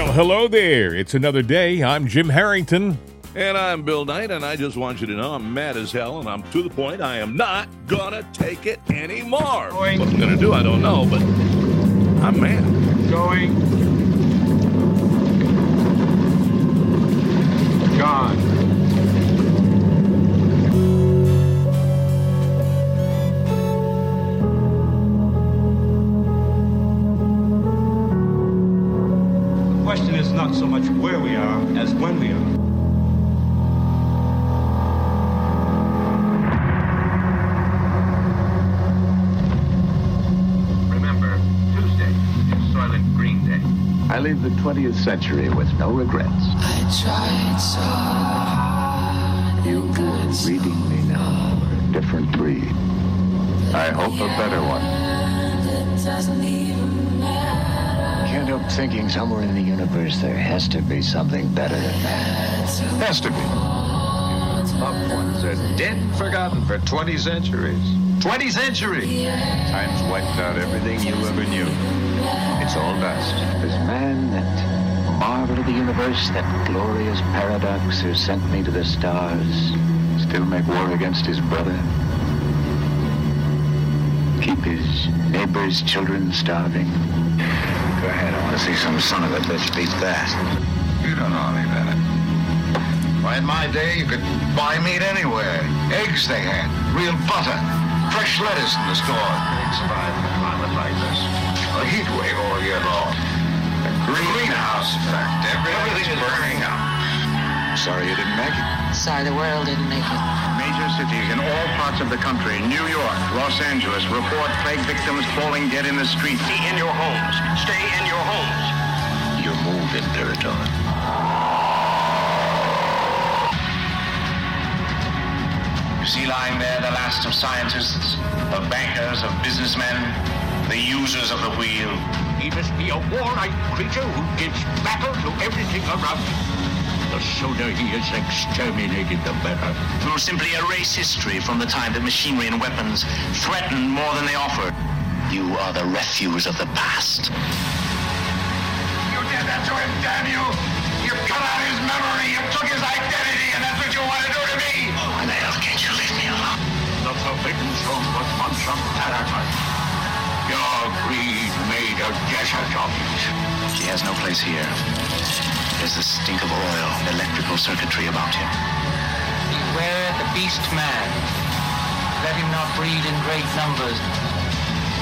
Well, hello there. It's another day. I'm Jim Harrington. And I'm Bill Knight, and I just want you to know I'm mad as hell, and I'm to the point. I am not gonna take it anymore. Going. What I'm gonna do, I don't know, but I'm mad. Going. Gone. Not so much where we are as when we are. Remember, Tuesday is Soylent Green Day. I leave the 20th century with no regrets. I tried so hard. You who are reading me now a different breed. I hope a better one. It doesn't even matter. Can't help thinking somewhere in the universe there has to be something better than that. Has to be. Loved ones are dead and forgotten for 20 centuries. 20 centuries! Time's wiped out everything you ever knew. It's all dust. This man, that marvel of the universe, that glorious paradox who sent me to the stars, still make war against his brother? Keep his neighbor's children starving? Go ahead, I want to see some son of a bitch beat that. You don't know any better. Why, in my day, you could buy meat anywhere. Eggs they had, real butter, fresh lettuce in the store. They'd survive in a climate like this. A heat wave all year long. A greenhouse effect. Everything's burning up. Sorry you didn't make it. Sorry, the world didn't make it. Major cities in all parts of the country, New York, Los Angeles, report plague victims falling dead in the streets. Stay in your homes. Stay in your homes. You move in territory. You see lying there the last of scientists, of bankers, of businessmen, the users of the wheel. He must be a warlike creature who gives battle to everything around him. The sooner he is exterminated, the better. Who will simply erase history from the time that machinery and weapons threatened more than they offered. You are the refuse of the past. You did that to him, damn you! You cut out his memory, you took his identity, and that's what you want to do to me! Why the hell can't you leave me alone? The Forbidden Zone was once a paradise. Your greed made a desert of it. He has no place here. There's the stink of oil, and electrical circuitry about him. Beware the beast man. Let him not breed in great numbers,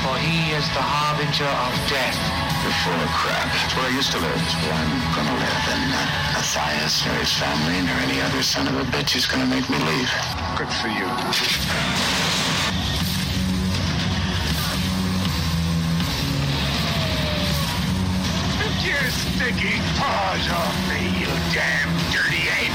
for he is the harbinger of death. You're full of crap. It's where I used to live. It's where I'm gonna live. And uh, Matthias, nor his family, nor any other son of a bitch is gonna make me leave. Good for you. Sticky paws off me, you damn dirty ape!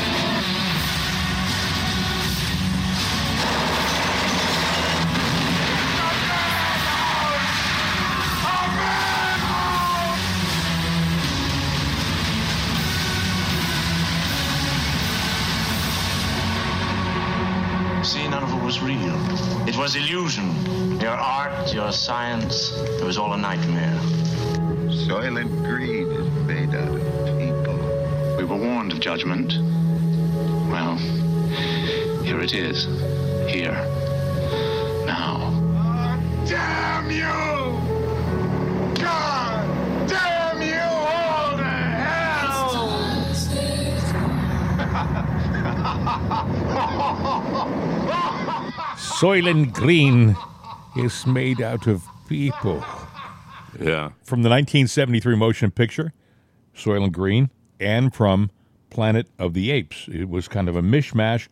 See, none of it was real. It was illusion. Your art, your science, it was all a nightmare. Soylent Green is made out of people. We were warned of judgment. Well, here it is. Here. Now. Damn you! God! Damn you all to hell! Soylent Green is made out of people. Yeah. From the 1973 motion picture, Soylent Green, and from Planet of the Apes. It was kind of a mishmash.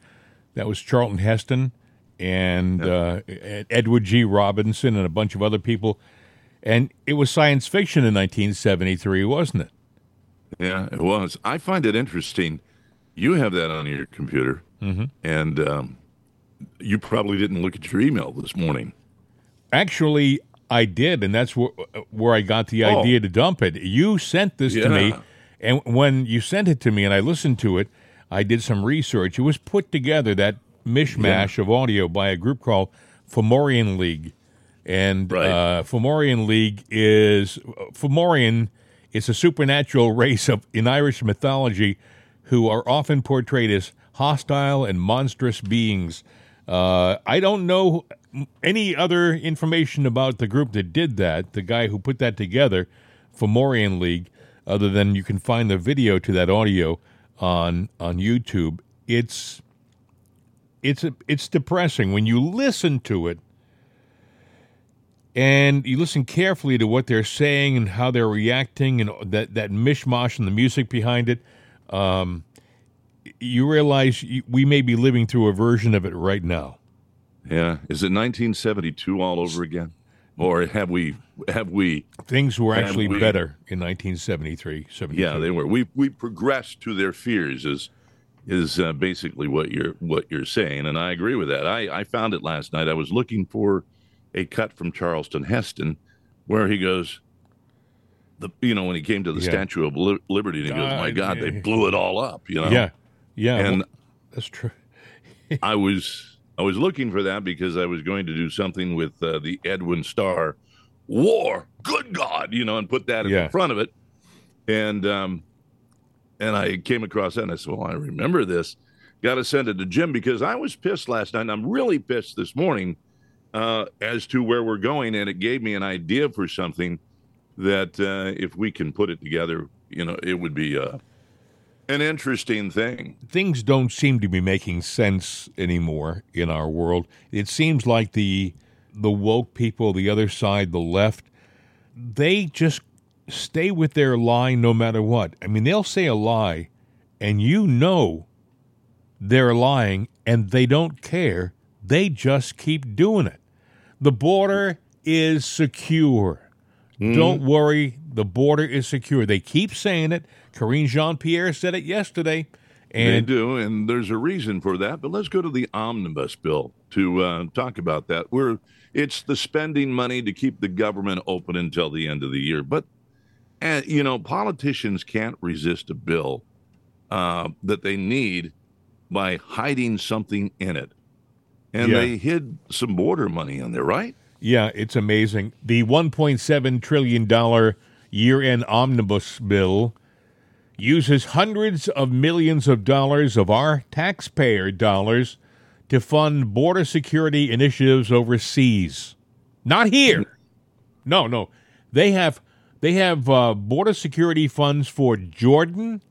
That was Charlton Heston and uh, Edward G. Robinson and a bunch of other people. And it was science fiction in 1973, wasn't it? Yeah, it was. I find it interesting. You have that on your computer, and um, you probably didn't look at your email this morning. Actually, I did, and that's where, where I got the Oh. idea to dump it. You sent this to me, and when you sent it to me and I listened to it, I did some research. It was put together, that mishmash of audio, by a group called Fomorian League. And Right. uh, Fomorian League is, Fomorian It's a supernatural race of in Irish mythology who are often portrayed as hostile and monstrous beings. Uh, I don't know any other information about the group that did that, the guy who put that together, Fomorian League, other than you can find the video to that audio on on YouTube. It's it's it's depressing when you listen to it and you listen carefully to what they're saying and how they're reacting and that that mishmash and the music behind it. Um, you realize we may be living through a version of it right now. Yeah. Is it 1972 all over again? Or have we, have we, Things were actually we- better in 1973, 72. yeah, they were. We, we progressed to their fears is, is uh, basically what you're, what you're saying. And I agree with that. I, I found it last night. I was looking for a cut from Charlton Heston where he goes, the, you know, when he came to the Yeah. Statue of Li- Liberty, and he goes, my God, God, they blew it all up, you know? yeah, yeah, And well, that's true. I was I was looking for that because I was going to do something with uh, the Edwin Starr War. Good God, you know, and put that in front of it. And um, and I came across that and I said, well, I remember this. Got to send it to Jim because I was pissed last night, and I'm really pissed this morning uh, as to where we're going, and it gave me an idea for something that uh, if we can put it together, you know, it would be uh, an interesting thing. things don't seem to be making sense anymore in our world. It seems like the the woke people, the other side, the left, they just stay with their lie no matter what. I mean, they'll say a lie and you know they're lying and they don't care. They just keep doing it. The border is secure. Hmm. Don't worry, the border is secure. They keep saying it. Karine Jean Pierre said it yesterday. they And do, and there's a reason for that. But let's go to the omnibus bill to uh, talk about that. We're it's the spending money to keep the government open until the end of the year. But and you know, politicians can't resist a bill uh, that they need by hiding something in it, and Yeah. they hid some border money in there, right? Yeah, it's amazing. The $1.7 trillion year end omnibus bill uses hundreds of millions of dollars of our taxpayer dollars to fund border security initiatives overseas. Not here. No, no. They have they have uh, border security funds for Jordan,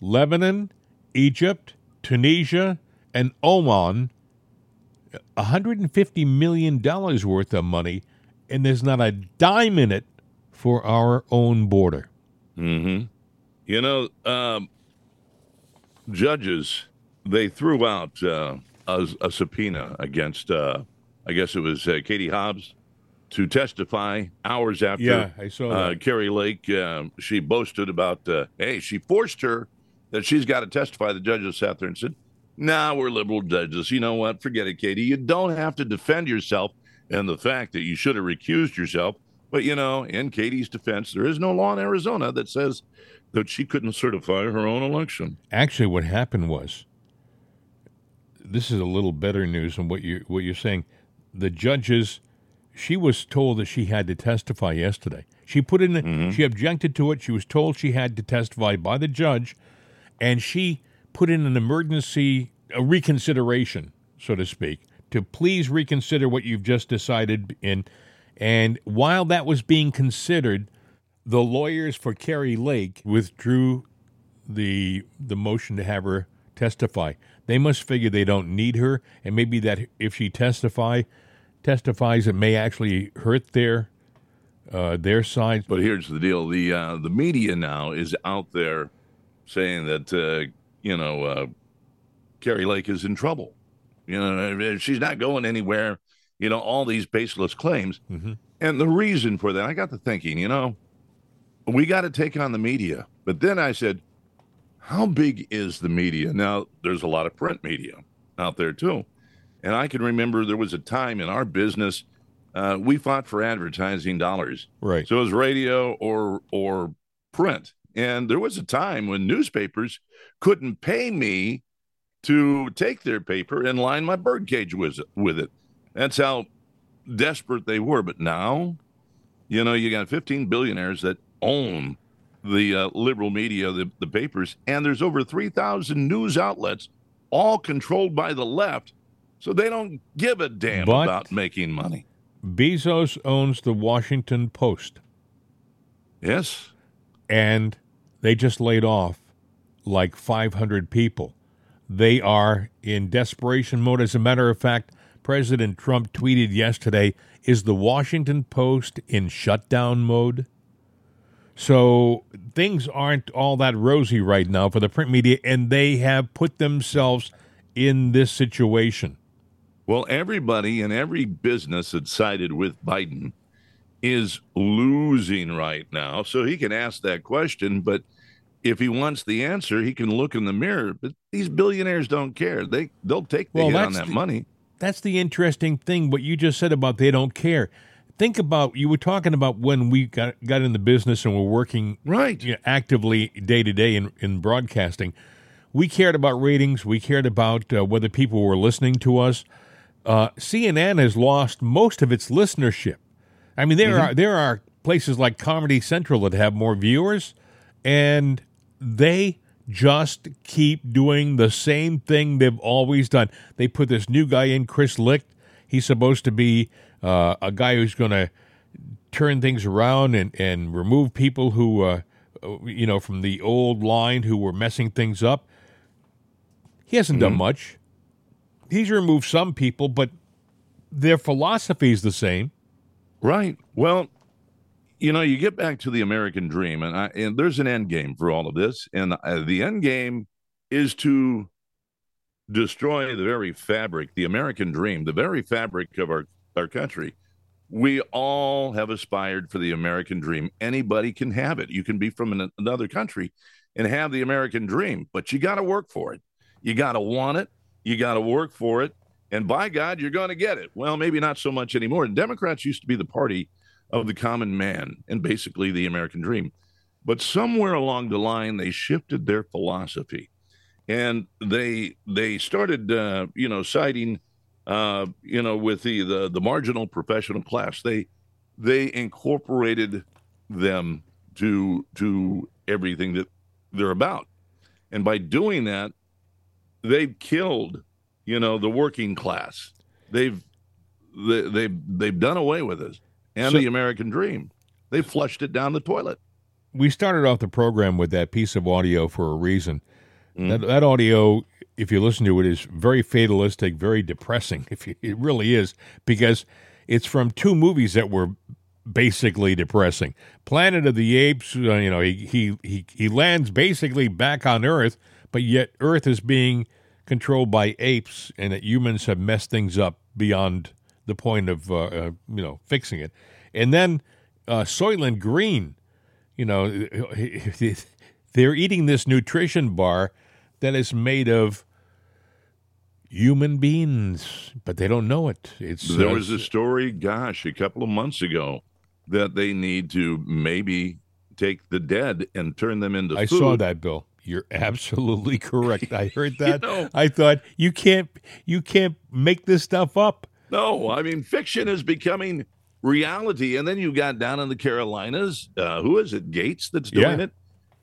Lebanon, Egypt, Tunisia, and Oman 150 million dollars worth of money and there's not a dime in it for our own border. Mm-hmm. You know, um, judges they threw out uh, a, a subpoena against, uh, I guess it was uh, Katie Hobbs, to testify hours after. Yeah, I saw Uh, that. Kari Lake, um, she boasted about, uh, hey, she forced her that she's got to testify. The judges sat there and said, "Nah, we're liberal judges. You know what? Forget it, Katie. You don't have to defend yourself and the fact that you should have recused yourself." But you know, in Katie's defense, there is no law in Arizona that says that she couldn't certify her own election. Actually what happened was this is a little better news than what you what you're saying. The judges she was told that she had to testify yesterday. She put in mm-hmm. she objected to it. She was told she had to testify by the judge and she put in an emergency a reconsideration, so to speak, to please reconsider what you've just decided in and while that was being considered, the lawyers for Kari Lake withdrew the the motion to have her testify. They must figure they don't need her, and maybe that if she testify testifies, it may actually hurt their uh, their side. But here's the deal: the uh, the media now is out there saying that uh, you know uh, Kari Lake is in trouble. You know, she's not going anywhere. You know, all these baseless claims, and the reason for that, I got to thinking. You know, we got to take on the media. But then I said, how big is the media? Now, there's a lot of print media out there too. And I can remember there was a time in our business, uh, we fought for advertising dollars. Right. So it was radio or or print. And there was a time when newspapers couldn't pay me to take their paper and line my birdcage with it, with it. That's how desperate they were. But now, you know, you got 15 billionaires that own the uh, liberal media, the, the papers, and there's over 3,000 news outlets, all controlled by the left. So they don't give a damn But- about making money. Bezos owns the Washington Post, Yes. and they just laid off like 500 people. They are in desperation mode. As a matter of fact, President Trump tweeted yesterday Is the Washington Post in shutdown mode? So things aren't all that rosy right now for the print media, and they have put themselves in this situation. Well, everybody in every business that sided with Biden is losing right now. So he can ask that question, but if he wants the answer, he can look in the mirror. But these billionaires don't care. They they'll take the Well, hit on that the- money. That's the interesting thing. What you just said about they don't care. Think about you were talking about when we got got in the business and we're working Right. you know, actively day to day in in broadcasting. We cared about ratings. We cared about uh, whether people were listening to us. Uh, CNN has lost most of its listenership. I mean, there are there are places like Comedy Central that have more viewers, and they just keep doing the same thing they've always done. They put this new guy in, Chris Licht. He's supposed to be uh, a guy who's going to turn things around and, and remove people who, uh, you know, from the old line who were messing things up. He hasn't done much. He's removed some people, but their philosophy is the same. Right. Well, you know, you get back to the American dream, and I, and there's an end game for all of this, and uh, the end game is to destroy the very fabric, the American dream, the very fabric of our our country. We all have aspired for the American dream. Anybody can have it. You can be from an, another country and have the American dream, but you got to work for it. You got to want it. You got to work for it. And by God, you're going to get it. Well, maybe not so much anymore. Democrats used to be the party of the common man and basically the American dream. But somewhere along the line, they shifted their philosophy, and they they started, uh, you know, siding, uh, you know, with the, the the marginal professional class. They they incorporated them to to everything that they're about, and by doing that, they've killed, you know, the working class. They've they, they've they've done away with us and So- the American dream. They flushed it down the toilet. we started off the program with that piece of audio for a reason. Mm. That, that audio, if you listen to it, is very fatalistic, very depressing. If you, it really is, because it's from two movies that were basically depressing. Planet of the Apes. Uh, you know, he, he he he lands basically back on Earth, but yet Earth is being controlled by apes, and that humans have messed things up beyond the point of uh, uh, you know fixing it. And then uh, Soylent Green you know, they're eating this nutrition bar that is made of human beings, but they don't know it. It's There uh, was a story, gosh, a couple of months ago that they need to maybe take the dead and turn them into I food. saw that, Bill. You're absolutely correct. I heard that. know- I thought you can't you can't make this stuff up. No, I mean fiction is becoming reality, and then you got down in the Carolinas. Uh, who is it? Gates that's doing Yeah. it,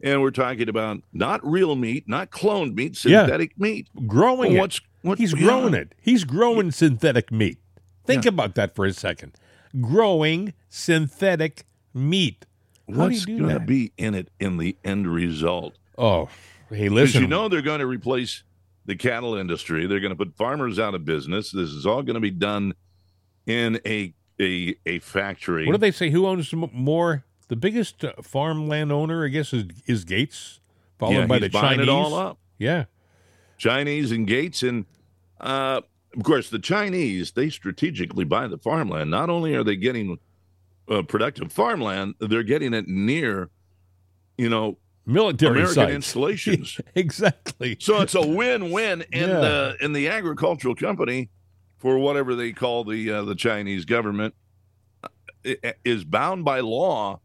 and we're talking about not real meat, not cloned meat, Yeah. synthetic meat. Growing Well, it. what's- what- He's yeah. growing it. He's growing synthetic meat. Think Yeah. about that for a second. Growing synthetic meat. How What's going to be in it in the end result? Oh, hey, Because listen. you know they're going to replace the cattle industry. They're going to put farmers out of business. This is all going to be done in a a a factory. What do they say? Who owns more? The biggest uh, farmland owner, I guess, is is Gates, followed yeah, by the buying Chinese. it all up. Yeah, Chinese and Gates, and uh, of course the Chinese. They strategically buy the farmland. Not only are they getting uh, productive farmland, they're getting it near, you know, military American sites. installations. exactly. So it's a win-win in Yeah. the in the agricultural company for whatever they call the uh, the Chinese government is bound by law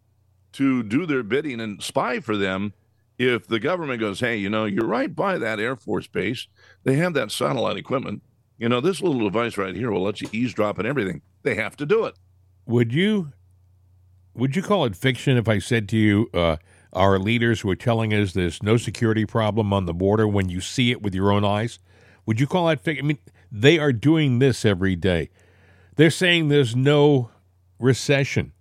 to do their bidding and spy for them. If the government goes, hey, you know, you're right by that Air Force base, they have that satellite equipment. You know, this little device right here will let you eavesdrop and everything. They have to do it. Would you would you call it fiction if I said to you, uh, our leaders were telling us there's no security problem on the border when you see it with your own eyes? Would you call that fiction? I mean, they are doing this every day. They're saying there's no recession,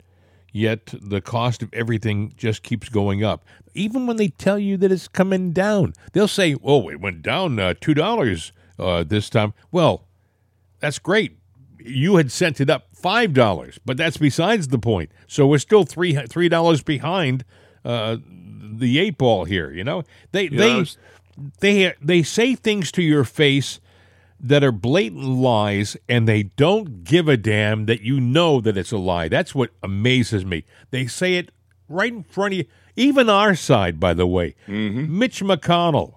yet the cost of everything just keeps going up. Even when they tell you that it's coming down, they'll say, "Oh, it went down uh, two dollars uh, this time." Well, that's great. You had sent it up five dollars, but that's besides the point. So we're still three three dollars behind uh, the eight ball here. You know, they You they know, they they say things to your face that are blatant lies, and they don't give a damn that you know that it's a lie. That's what amazes me. They say it right in front of you. Even our side, by the way, Mitch McConnell.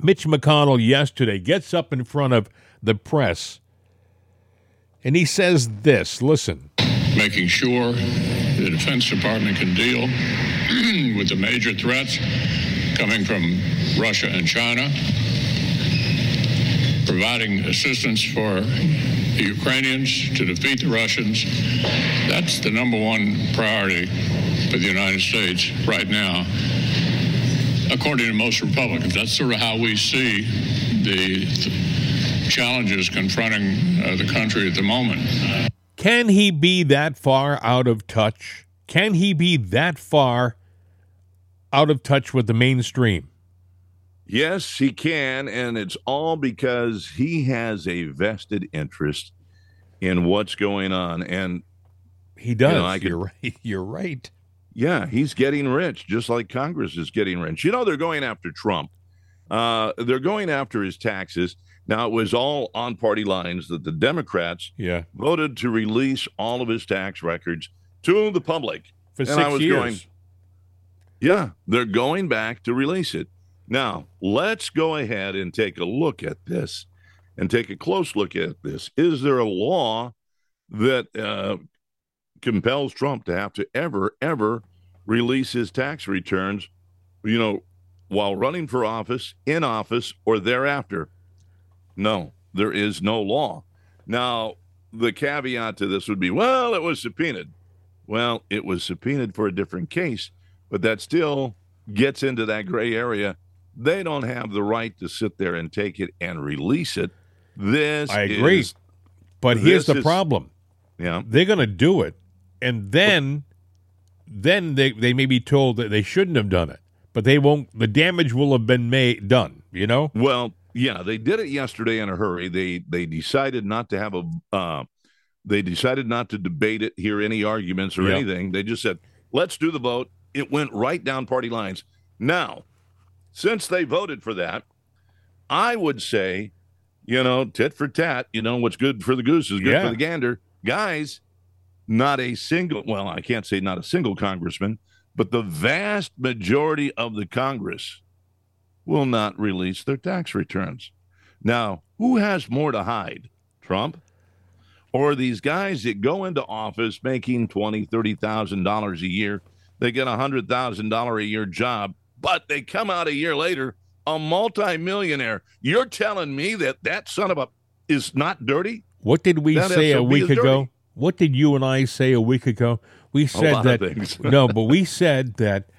Mitch McConnell yesterday gets up in front of the press and he says this listen. making sure the Defense Department can deal with the major threats coming from Russia and China, providing assistance for the Ukrainians to defeat the Russians. That's the number one priority for the United States right now. According to most Republicans, that's sort of how we see the th- challenges confronting uh, the country at the moment. Can he be that far out of touch? Can he be that far out of touch with the mainstream? Yes, he can, and it's all because he has a vested interest in what's going on. And He does. know, I could- You're right. You're right. yeah, he's getting rich, just like Congress is getting rich. You know, they're going after Trump. Uh, they're going after his taxes. Now, it was all on party lines that the Democrats Yeah. voted to release all of his tax records to the public. For And six years. going, Yeah, they're going back to release it. Now, let's go ahead and take a look at this and take a close look at this. Is there a law that uh, compels Trump to have to ever, ever release his tax returns, you know, while running for office, in office, or thereafter? No, there is no law. Now, the caveat to this would be well, it was subpoenaed. Well, it was subpoenaed for a different case, but that still gets into that gray area. They don't have the right to sit there and take it and release it. This I agree. is- But here's the is- problem. yeah. They're going to do it, and then, then they they may be told that they shouldn't have done it, but they won't. The damage will have been made done. You know. Well, yeah, they did it yesterday in a hurry. They they decided not to have a uh, they decided not to debate it, hear any arguments or Yeah. anything. They just said, "Let's do the vote." It went right down party lines. Now, since they voted for that, I would say, you know, tit for tat. You know, what's good for the goose is good Yeah. for the gander, guys. Not a single. Well, I can't say not a single congressman, but the vast majority of the Congress will not release their tax returns. Now, who has more to hide? Trump? Or these guys that go into office making twenty, thirty thousand dollars a year, they get a hundred thousand dollar a year job, but they come out a year later a multimillionaire. You're telling me that that son of a is not dirty? What did we That say a week ago? dirty. What did you and I say a week ago? We said that no, but we said that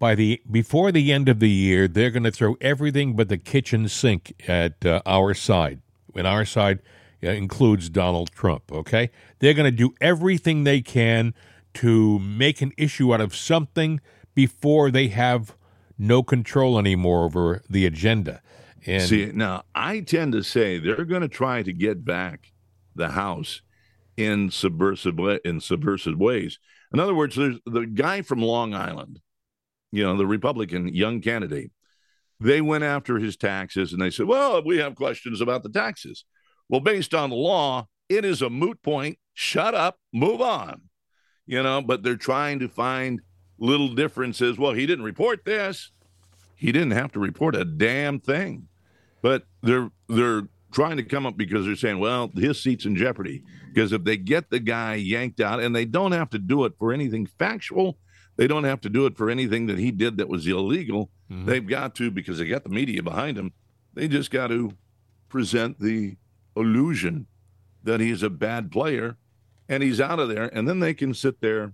by the before the end of the year, they're going to throw everything but the kitchen sink at uh, our side. And our side uh, includes Donald Trump. Okay, they're going to do everything they can to make an issue out of something before they have no control anymore over the agenda. And See, now I tend to say they're going to try to get back the House in subversive in subversive ways. In other words, there's the guy from Long Island, you know, the Republican young candidate. They went after his taxes and they said, "Well, we have questions about the taxes." Well, based on the law, it is a moot point. Shut up, move on. You know, but they're trying to find little differences. Well, he didn't report this. He didn't have to report a damn thing but they're they're trying to come up because they're saying, well, his seat's in jeopardy because if they get the guy yanked out, and they don't have to do it for anything factual, they don't have to do it for anything that he did that was illegal. Mm-hmm. They've got to because they got the media behind him. They just got to present the illusion that he's a bad player and he's out of there, and then they can sit there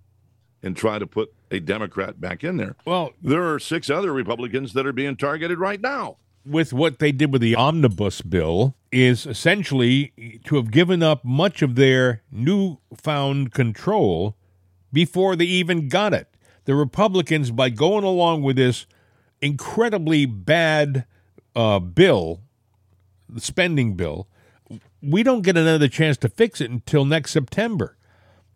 and try to put a Democrat back in there. Well, There are six other Republicans that are being targeted right now. with what they did with the omnibus bill is essentially to have given up much of their newfound control before they even got it. The Republicans, by going along with this incredibly bad uh, bill, the spending bill, we don't get another chance to fix it until next September.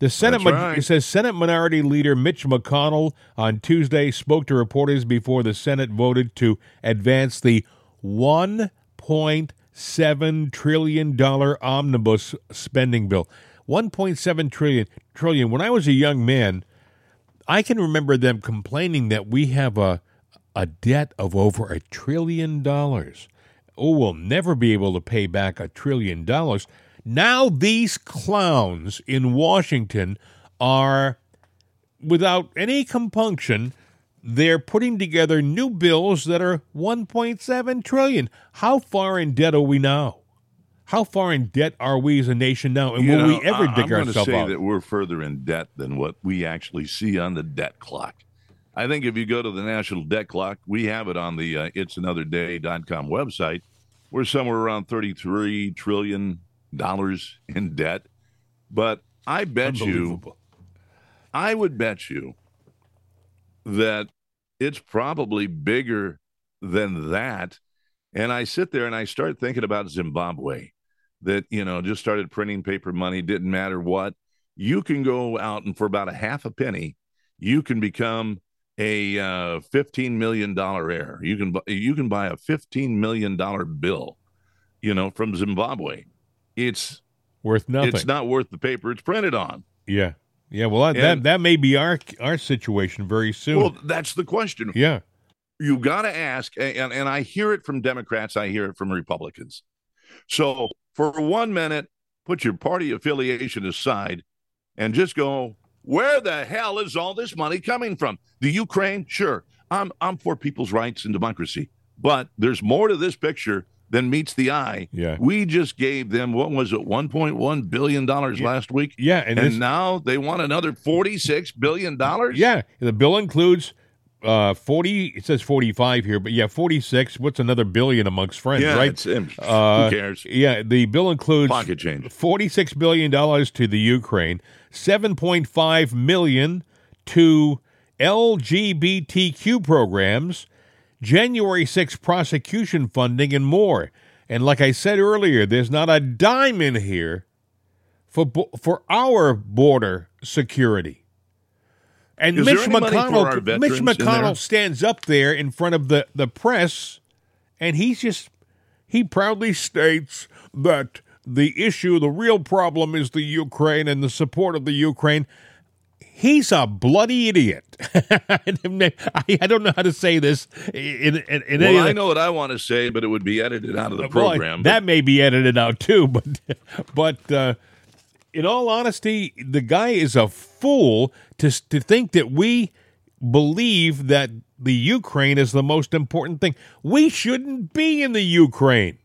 The Senate, ma- right. it says Senate Minority Leader Mitch McConnell on Tuesday spoke to reporters before the Senate voted to advance the 1.7 trillion dollar omnibus spending bill. 1.7 trillion trillion. When I was a young man, I can remember them complaining that we have a a debt of over a trillion dollars. Oh, we'll never be able to pay back a trillion dollars. Now these clowns in Washington are without any compunction they're putting together new bills that are 1.7 trillion. How far in debt are we now? How far in debt are we as a nation now? And You will know, we ever dig ourselves? I- dig I'm gonna say that we're further in debt than what we actually see on the debt clock. I think if you go to the national debt clock, we have it on the uh, it'sanotherday.com website. We're somewhere around 33 trillion dollars in debt. But I bet you I would bet you that it's probably bigger than that. And I sit there and I start thinking about Zimbabwe that, you know, just started printing paper money, didn't matter what. You can go out and for about a half a penny, you can become a uh, $15 million heir. You can, you can buy a $15 million bill, you know, from Zimbabwe. It's, Worth nothing. it's not worth the paper it's printed on. yeah. Yeah, well, that, that that may be our our situation very soon. Well, that's the question. yeah. you got to ask and, and i hear it from democrats i hear it from republicans so for one minute put your party affiliation aside and just go where the hell is all this money coming from the ukraine sure i'm i'm for people's rights and democracy but there's more to this picture than meets the eye Yeah. we just gave them what was it 1.1 billion dollars last week Yeah, and, and, this, now they want another 46 billion dollars yeah, the bill includes uh 40 it says 45 here, but yeah, 46. What's another billion amongst friends, yeah right? it's, Uh, who cares Yeah, the bill includes pocket change $46 billion to the Ukraine, 7.5 million to LGBTQ programs, January 6 prosecution funding, and more. And like I said earlier, there's not a dime in here for bo- for our border security. And Is Mitch any money for our McConnell, Mitch McConnell stands up there in front of the, the press, and he's just he proudly states that the issue, the real problem is the Ukraine and the support of the Ukraine. He's a bloody idiot. I don't know how to say this in, in, in any Well, I know what I want to say, but it would be edited out of the well, program. that may be edited out too, but but uh, in all honesty, the guy is a fool to to think that we believe that the Ukraine is the most important thing. We shouldn't be in the Ukraine.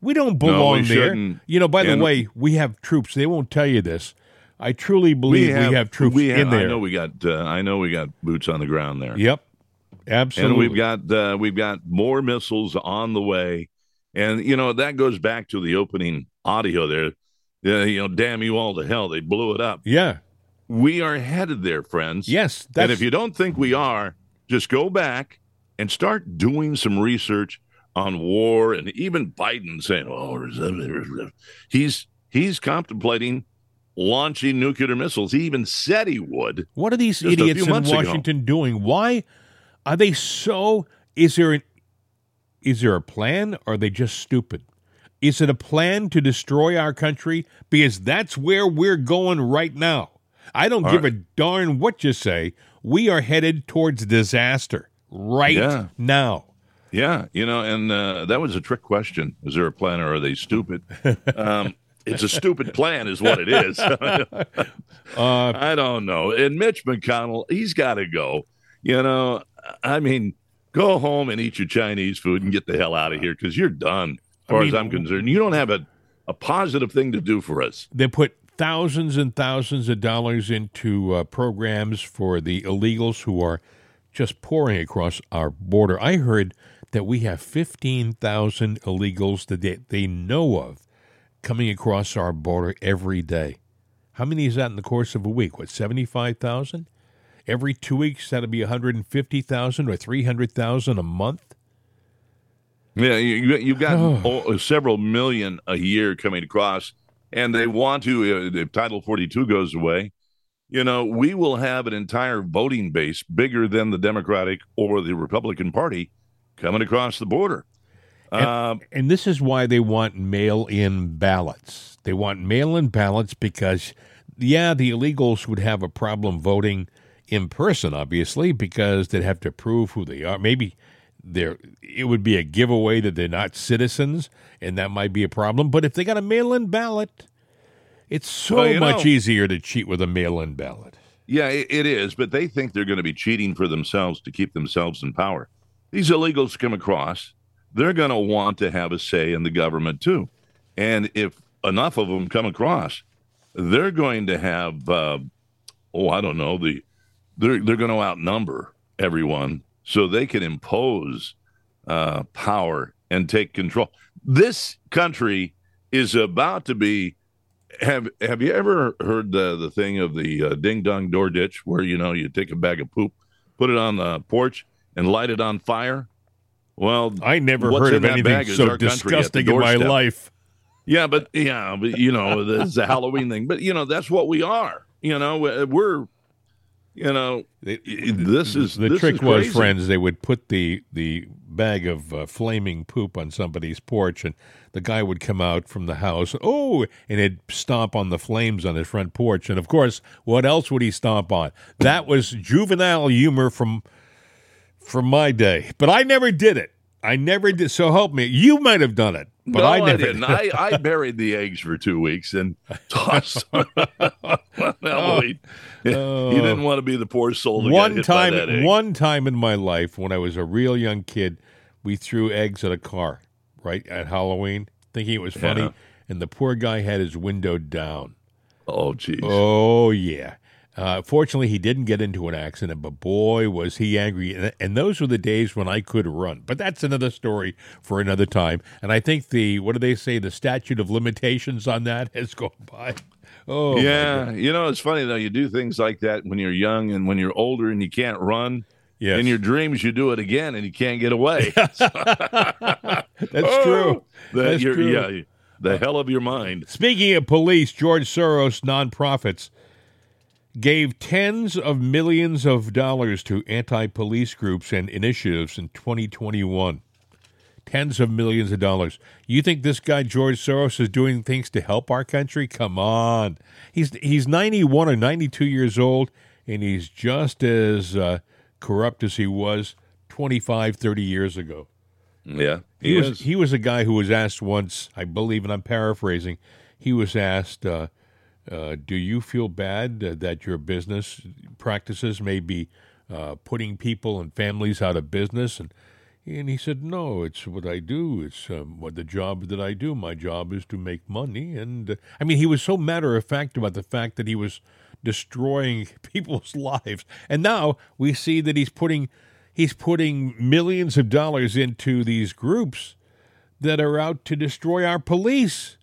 We don't belong there. shouldn't. You know, by the way, we have troops. They won't tell you this. I truly believe we have, troops we have- in there. I know we got. Uh, I know we got boots on the ground there. Yep. Absolutely. And we've got uh, we've got more missiles on the way, and you know that goes back to the opening audio there. Uh, you know, damn you all to hell! They blew it up. yeah. We are headed there, friends. Yes. and if you don't think we are, just go back and start doing some research on war, and even Biden saying, "Oh, he's he's contemplating launching nuclear missiles. He even said he would." What are these Just a few idiots in months ago. Washington doing? Why are they so? Is there an is there a plan? Or are they just stupid? Is it a plan to destroy our country? Because that's where we're going right now. I don't give a darn what you say. We are headed towards disaster right Yeah. now. Yeah, you know, and uh, that was a trick question. Is there a plan, or are they stupid? um, it's a stupid plan, is what it is. Uh, I don't know. And Mitch McConnell, he's got to go. You know, I mean, go home and eat your Chinese food and get the hell out of here because you're done. As far I as I'm concerned, you don't have a, a positive thing to do for us. they put thousands and thousands of dollars into uh, programs for the illegals who are just pouring across our border. I heard that we have 15,000 illegals that they, they know of coming across our border every day. How many is that in the course of a week? What, 75,000? Every two weeks, that'll be 150,000 or 300,000 a month? Yeah, you, you've got oh, several million a year coming across, and they want to, uh, if Title 42 goes away, you know, we will have an entire voting base bigger than the Democratic or the Republican Party coming across the border. And, Um, and this is why they want mail in ballots. They want mail in ballots because, yeah, the illegals would have a problem voting in person, obviously, because they'd have to prove who they are. Maybe they're, it would be a giveaway that they're not citizens, and that might be a problem. But if they got a mail in ballot, it's so Well, much know- easier to cheat with a mail in ballot. Yeah, it, it is, but they think they're going to be cheating for themselves to keep themselves in power. These illegals come across, they're going to want to have a say in the government too. And if enough of them come across, they're going to have, uh, oh, I don't know, the they're they're going to outnumber everyone, so they can impose uh, power and take control. This country is about to be have Have you ever heard the the thing of the uh, ding dong door ditch, where you know you take a bag of poop, put it on the porch, and light it on fire? Well, I never heard of anything so our country at the disgusting in my life. Yeah, but yeah, but you know, it's a Halloween thing. But you know, that's what we are. You know, we're, you know, this is the this trick is was, friends, they would put the the bag of uh, flaming poop on somebody's porch, and the guy would come out from the house, oh, and he'd stomp on the flames on his front porch. And of course, what else would he stomp on? That was juvenile humor from from my day, but I never did it. I never did. So help me. You might have done it, but no, I I, didn't. I, I buried the eggs for two weeks and tossed them on Halloween. Oh. you didn't want to be the poor soul. That got one hit by that time one time in my life when i was a real young kid we threw eggs at a car right at halloween thinking it was funny Yeah. and the poor guy had his window down Oh, geez. oh yeah uh, fortunately he didn't get into an accident but boy was he angry and, and those were the days when i could run but that's another story for another time and i think the what do they say the statute of limitations on that has gone by oh yeah, you know it's funny though. You do things like that when you're young and when you're older and you can't run. Yes. In your dreams, you do it again and you can't get away. that's true The, That's true. Yeah, the hell of your mind. Speaking of police, George Soros nonprofits gave tens of millions of dollars to anti police groups and initiatives in 2021. Tens of millions of dollars. You think this guy George Soros is doing things to help our country? Come on. He's he's 91 or 92 years old and he's just as uh, corrupt as he was 25, 30 years ago. Yeah, He, he, was he was a guy who was asked once, I believe, and I'm paraphrasing. He was asked, uh, uh, "Do you feel bad that your business practices may be uh, putting people and families out of business?" And and he said, "No, it's what I do. It's um, what the job that I do. My job is to make money." And uh, I mean, he was so matter of fact about the fact that he was destroying people's lives. And now we see that he's putting he's putting millions of dollars into these groups that are out to destroy our police.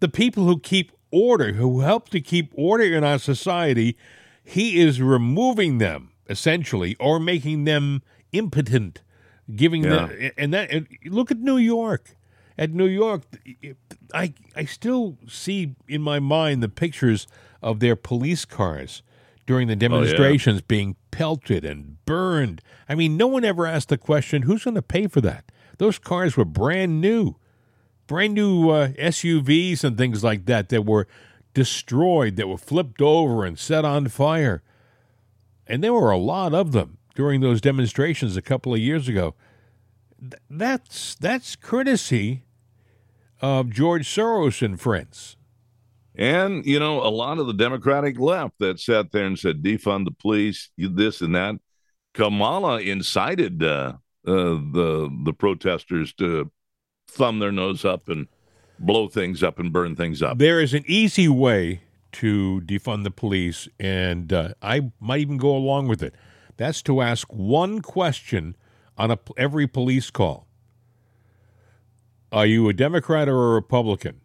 The people who keep order, who help to keep order in our society, he is removing them essentially or making them impotent, giving them and that and look at New York. At New York, I I still see in my mind the pictures of their police cars during the oh, demonstrations being pelted and burned. I mean, no one ever asked the question, who's going to pay for that? Those cars were brand new, brand new uh, SUVs and things like that that were destroyed, that were flipped over and set on fire. And there were a lot of them during those demonstrations a couple of years ago. Th- That's that's courtesy of George Soros and friends. And, you know, a lot of the Democratic left that sat there and said, defund the police, this and that. Kamala incited uh, uh, the the protesters to thumb their nose up and blow things up and burn things up. There is an easy way to defund the police, and uh, I might even go along with it. That's to ask one question on a, every police call Are you a Democrat or a Republican?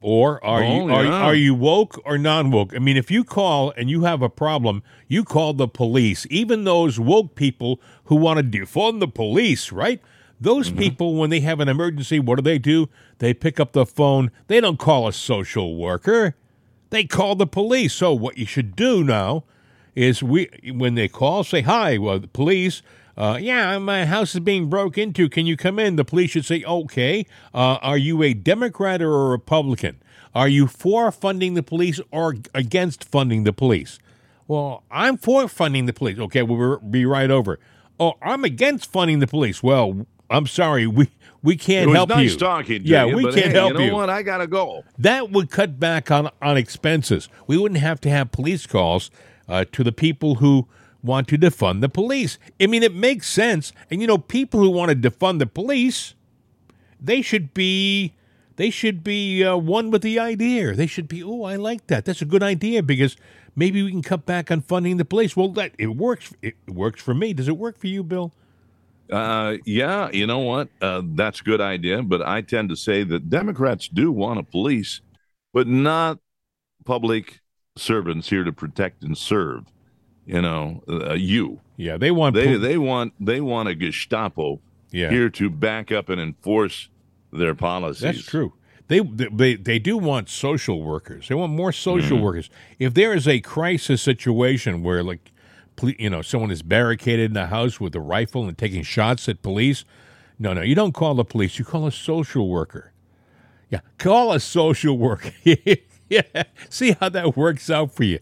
Or are Oh, you are, yeah. are you woke or non woke? I mean, if you call and you have a problem, you call the police. Even those woke people who want to defund the police, right? Those Mm-hmm. people, when they have an emergency, what do they do? They pick up the phone. They don't call a social worker. They call the police. So what you should do now is we when they call, say hi. Well, the police. Uh, yeah, my house is being broke into. Can you come in? The police should say, okay. Uh, are you a Democrat or a Republican? Are you for funding the police or against funding the police? Well, I'm for funding the police. Okay, we'll be right over. Oh, I'm against funding the police. Well, I'm sorry, we we can't help nice you. talking yeah, you, we can't hey, help you know what? I gotta go. that would cut back on, on expenses. We wouldn't have to have police calls uh, to the people who want to defund the police. I mean, it makes sense. And you know, people who want to defund the police, they should be they should be uh, one with the idea. They should be, oh, I like that. That's a good idea because maybe we can cut back on funding the police. Well, that it works. It works for me. Does it work for you, Bill? Uh, yeah, you know what? Uh, that's a good idea, but I tend to say that Democrats do want a police, but not public servants here to protect and serve. You know, uh, you. Yeah, they want They pol- they want they want a Gestapo Yeah. here to back up and enforce their policies. That's true. They, they they do want social workers. They want more social Mhm. workers. If there is a crisis situation where, like, you know, someone is barricaded in a house with a rifle and taking shots at police, no, no, you don't call the police. You call a social worker. Yeah, call a social worker. yeah, see how that works out for you.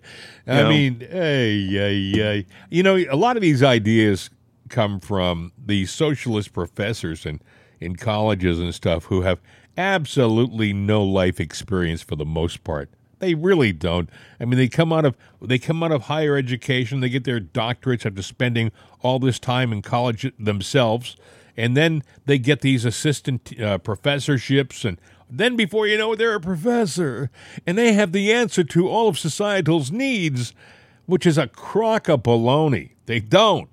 I Yeah. mean, hey, hey, hey. You know, a lot of these ideas come from the socialist professors and in colleges and stuff who have absolutely no life experience for the most part. They really don't. I mean, they come out of they come out of higher education. They get their doctorates after spending all this time in college themselves, and then they get these assistant uh, professorships, and then before you know it, they're a professor, and they have the answer to all of societal's needs, which is a crock of baloney. They don't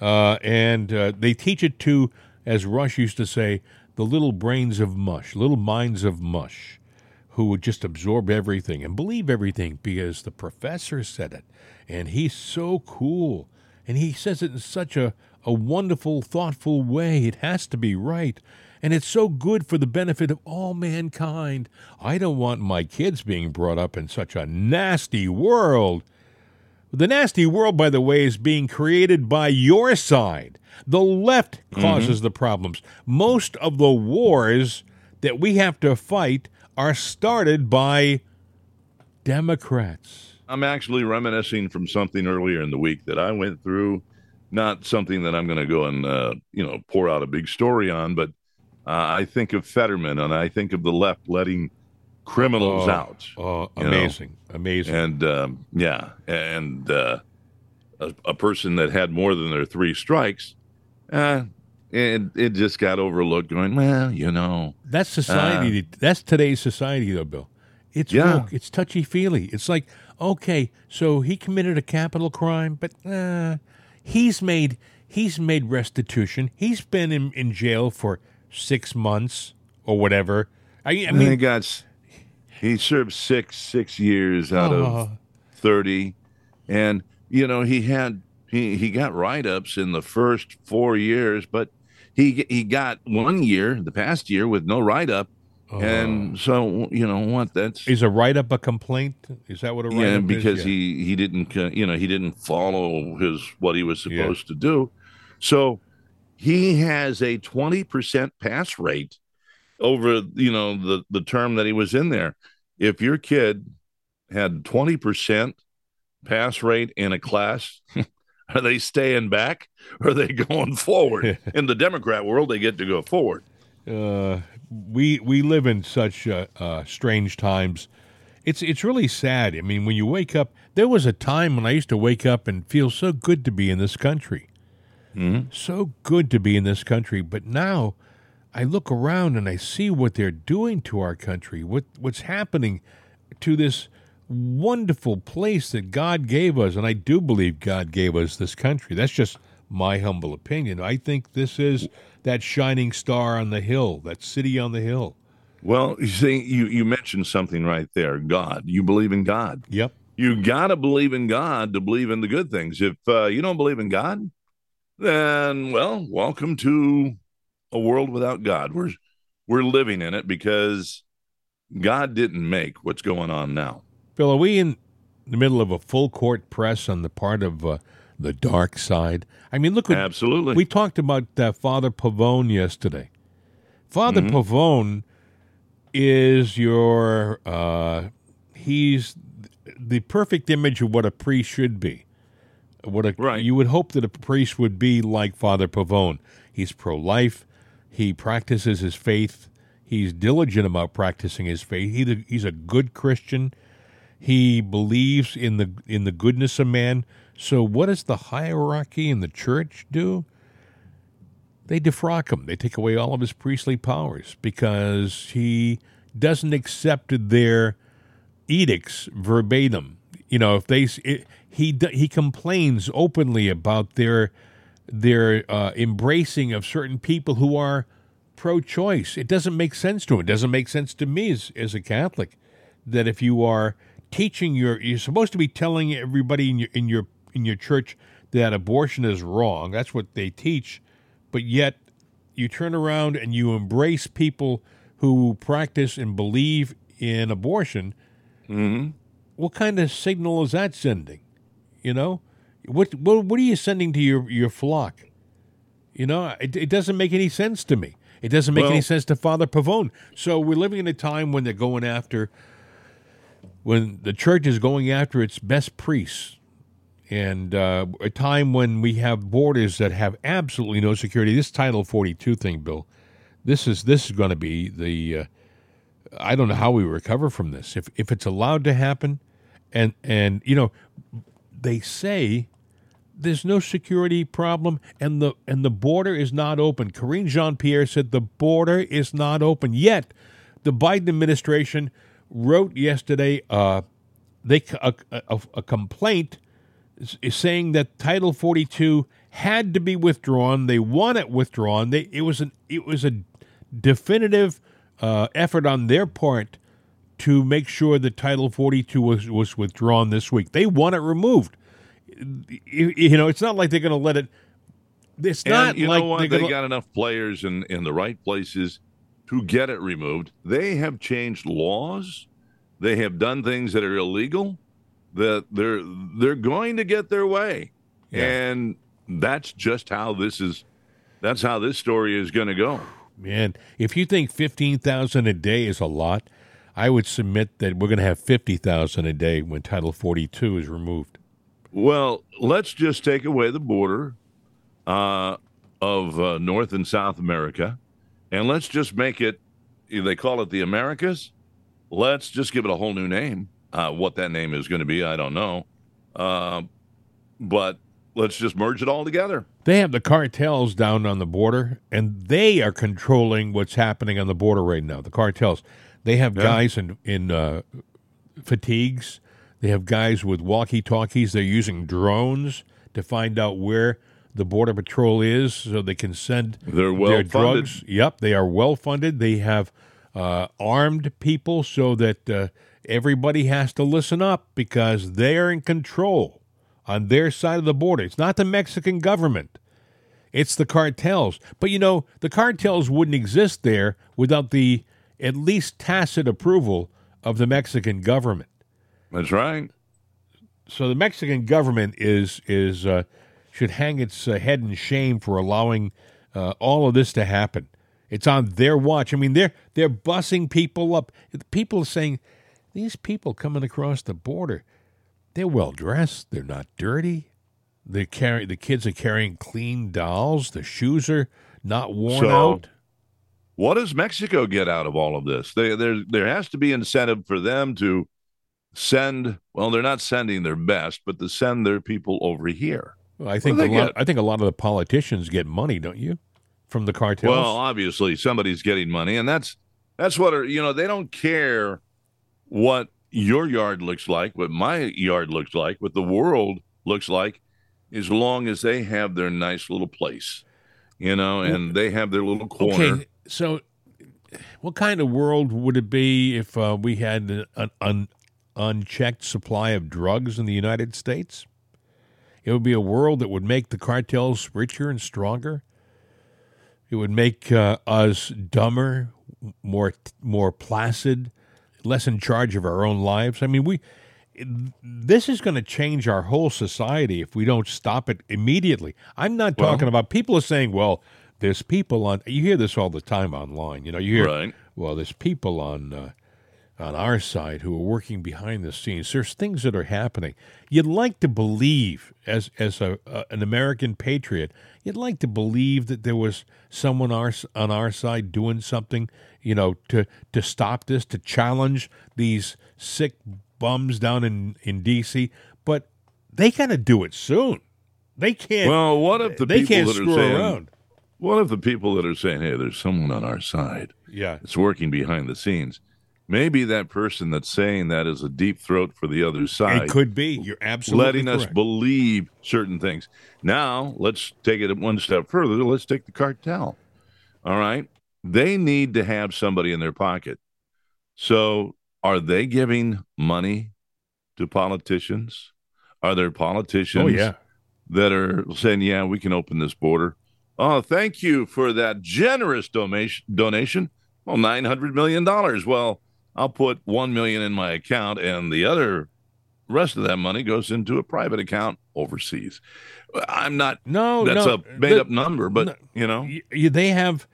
uh, and uh, they teach it to, as Rush used to say, the little brains of mush, little minds of mush, who would just absorb everything and believe everything because the professor said it, and he's so cool, and he says it in such a a wonderful, thoughtful way. It has to be right. And it's so good for the benefit of all mankind. I don't want my kids being brought up in such a nasty world. The nasty world, by the way, is being created by your side. The left mm-hmm. causes the problems. Most of the wars that we have to fight are started by Democrats. I'm actually reminiscing from something earlier in the week that I went through. Not something that I'm going to go and uh, you know pour out a big story on, but uh, I think of Fetterman and I think of the left letting criminals Oh, out. Oh, you know. amazing. Amazing. And um, yeah, and uh, a, a person that had more than their three strikes, uh, it it just got overlooked. Going well, you know, That's society. that's today's society, though, Bill. It's Yeah. woke. It's touchy feely. It's like, okay, so he committed a capital crime, but uh, he's made he's made restitution. He's been in, in jail for six months or whatever. I, I I mean, he got he served six six years out Oh. of thirty, and you know he had he he got write ups in the first four years, but he he got one year the past year with no write up, and so you know what that's is a write up a complaint? Is that what a write yeah because is? he he didn't uh, you know he didn't follow his what he was supposed to do. So he has a 20% pass rate over you know the the term that he was in there. If your kid had 20% pass rate in a class are they staying back or are they going forward in the democrat world they get to go forward uh, we we live in such uh, uh, strange times. It's it's really sad. I mean, when you wake up, there was a time when I used to wake up and feel so good to be in this country, so good to be in this country. But now, I look around and I see what they're doing to our country. What what's happening to this wonderful place that God gave us, and I do believe God gave us this country. That's just my humble opinion. I think this is that shining star on the hill, that city on the hill. Well, you see, you, you mentioned something right there God. You believe in God. Yep. You got to believe in God to believe in the good things. If uh, you don't believe in God, then, well, welcome to a world without God. We're, we're living in it because God didn't make what's going on now. Bill, are we in the middle of a full court press on the part of uh, the dark side? I mean, look what Absolutely. we talked about uh, Father Pavone yesterday. Father Pavone is your uh, he's the perfect image of what a priest should be. What a Right. you would hope that a priest would be like Father Pavone. He's pro-life. He practices his faith. He's diligent about practicing his faith. He, he's a good Christian. He believes in the in the goodness of man. So what does the hierarchy in the church do? They defrock him. They take away all of his priestly powers because he doesn't accept their edicts verbatim. You know, if they it, he he complains openly about their their uh, embracing of certain people who are pro-choice. It doesn't make sense to him. It doesn't make sense to me as as a Catholic that if you are teaching your you're supposed to be telling everybody in your in your in your church that abortion is wrong. That's what they teach, but yet you turn around and you embrace people who practice and believe in abortion. Mhm. What kind of signal is that sending? You know, what what what are you sending to your your flock? You know, it, it doesn't make any sense to me. It doesn't make any sense to Father Pavone. So we're living in a time when they're going after, when the church is going after its best priests, and uh, a time when we have borders that have absolutely no security. This Title Forty Two thing, Bill, this is this is going to be the. Uh, I don't know how we recover from this. If if it's allowed to happen, and and you know, they say there's no security problem and the and the border is not open. Karine Jean Pierre said the border is not open yet. The Biden administration wrote yesterday uh, they a, a, a complaint saying that Title 42 had to be withdrawn. They want it withdrawn. They it was an it was a definitive uh, effort on their part to make sure that Title 42 was was withdrawn this week. They want it removed you, you know, it's not like they're going to let it. It's And not you like know what? They got enough players in, in the right places to get it removed. They have changed laws. They have done things that are illegal. That they're they're going to get their way, Yeah. and that's just how this is. That's how this story is going to go. man. If you think fifteen thousand a day is a lot, I would submit that we're going to have fifty thousand a day when Title Forty Two is removed. Well, let's just take away the border uh, of uh, North and South America, and let's just make it. They call it the Americas. Let's just give it a whole new name. Uh, what that name is going to be, I don't know. Uh, but let's just merge it all together. They have the cartels down on the border, and they are controlling what's happening on the border right now. The cartels. They have Yeah. guys in in uh, fatigues. They have guys with walkie talkies. They're using drones to find out where the border patrol is, so they can send They're their well-funded. drugs. Yep, they are well funded. They have uh, armed people so that uh, everybody has to listen up because they are in control on their side of the border. It's not the Mexican government. It's the cartels. But you know, the cartels wouldn't exist there without the at least tacit approval of the Mexican government. That's right. So the Mexican government is is uh, should hang its uh, head in shame for allowing uh, all of this to happen. It's on their watch. I mean, they're they're bussing people up. People are saying these people coming across the border, they're well dressed. They're not dirty. They carry the kids are carrying clean dolls. The shoes are not worn So- out. What does Mexico get out of all of this? They, there, there has to be incentive for them to send. Well, they're not sending their best, but to send their people over here. Well, I think do a lot, get? I think a lot of the politicians get money, don't you, from the cartels? Well, obviously somebody's getting money, and that's that's what are you know they don't care what your yard looks like, what my yard looks like, what the world looks like, as long as they have their nice little place, you know, and they have their little corner. Okay, so what kind of world would it be if uh, we had an, an un, unchecked supply of drugs in the United States? It would be a world that would make the cartels richer and stronger. It would make uh, us dumber, more more placid, less in charge of our own lives. I mean, we this is going to change our whole society if we don't stop it immediately. I'm not Well- talking about people are saying, well, there's people on you hear this all the time online. You know, you hear Right. well, there's people on uh, on our side who are working behind the scenes. There's things that are happening. You'd like to believe, as as a, a an American patriot, you'd like to believe that there was someone our, on our side doing something, you know, to to stop this, to challenge these sick bums down in in D.C. But they got to do it soon. They can't. Well, what if the they people can't that are saying, around? what if the people that are saying, hey, there's someone on our side Yeah. it's working behind the scenes, maybe that person that's saying that is a deep throat for the other side. It could be. You're absolutely letting us believe certain things. Now, let's take it one step further. Let's take the cartel. All right. They need to have somebody in their pocket. So, are they giving money to politicians? Are there politicians Oh yeah. that are saying, yeah, we can open this border? Oh, thank you for that generous donation. Donation. Well, nine hundred million dollars. Well, I'll put one million in my account, and the other rest of that money goes into a private account overseas. I'm not. No, that's no, a made the- up number, but no, you know, they have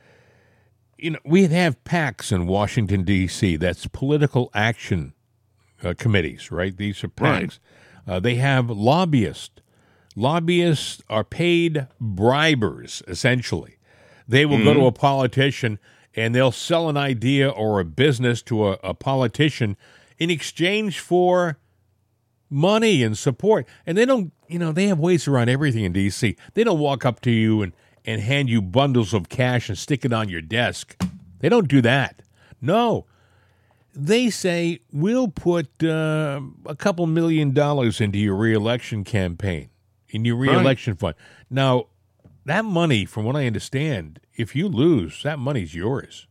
you know we have PACs in Washington D.C. That's political action uh, committees, right? These are PACs. Right. Uh, they have lobbyists. Lobbyists are paid bribers, essentially. They will go Mm-hmm. to a politician and they'll sell an idea or a business to a, a politician in exchange for money and support. And they don't, you know, they have ways around everything in D.C. They don't walk up to you and, and hand you bundles of cash and stick it on your desk. They don't do that. No. They say, we'll put uh, a couple million dollars into your reelection campaign, in your reelection fund. Now, that money, from what I understand, if you lose, that money's yours.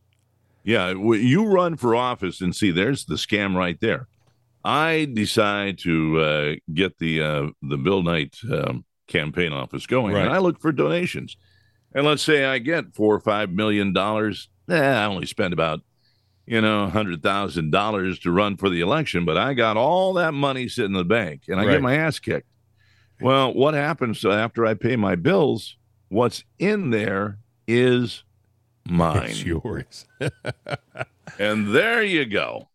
Yeah, you run for office and see, there's the scam right there. I decide to uh, get the uh, the Bill Knight um, campaign office going, Right. and I look for donations. And let's say I get four or five million dollars. Eh, I only spend about you know hundred thousand dollars to run for the election, but I got all that money sitting in the bank, and I Right. get my ass kicked. Well, what happens after I pay my bills? What's in there is mine. It's yours. And there you go.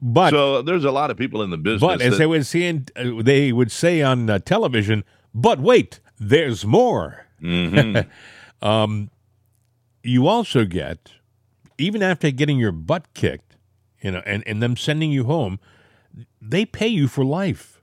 But so there's a lot of people in the business. But as that- they would say, uh, they would say on uh, television, "But wait, there's more." Mhm. um, you also get, even after getting your butt kicked, you know, and, and them sending you home, they pay you for life.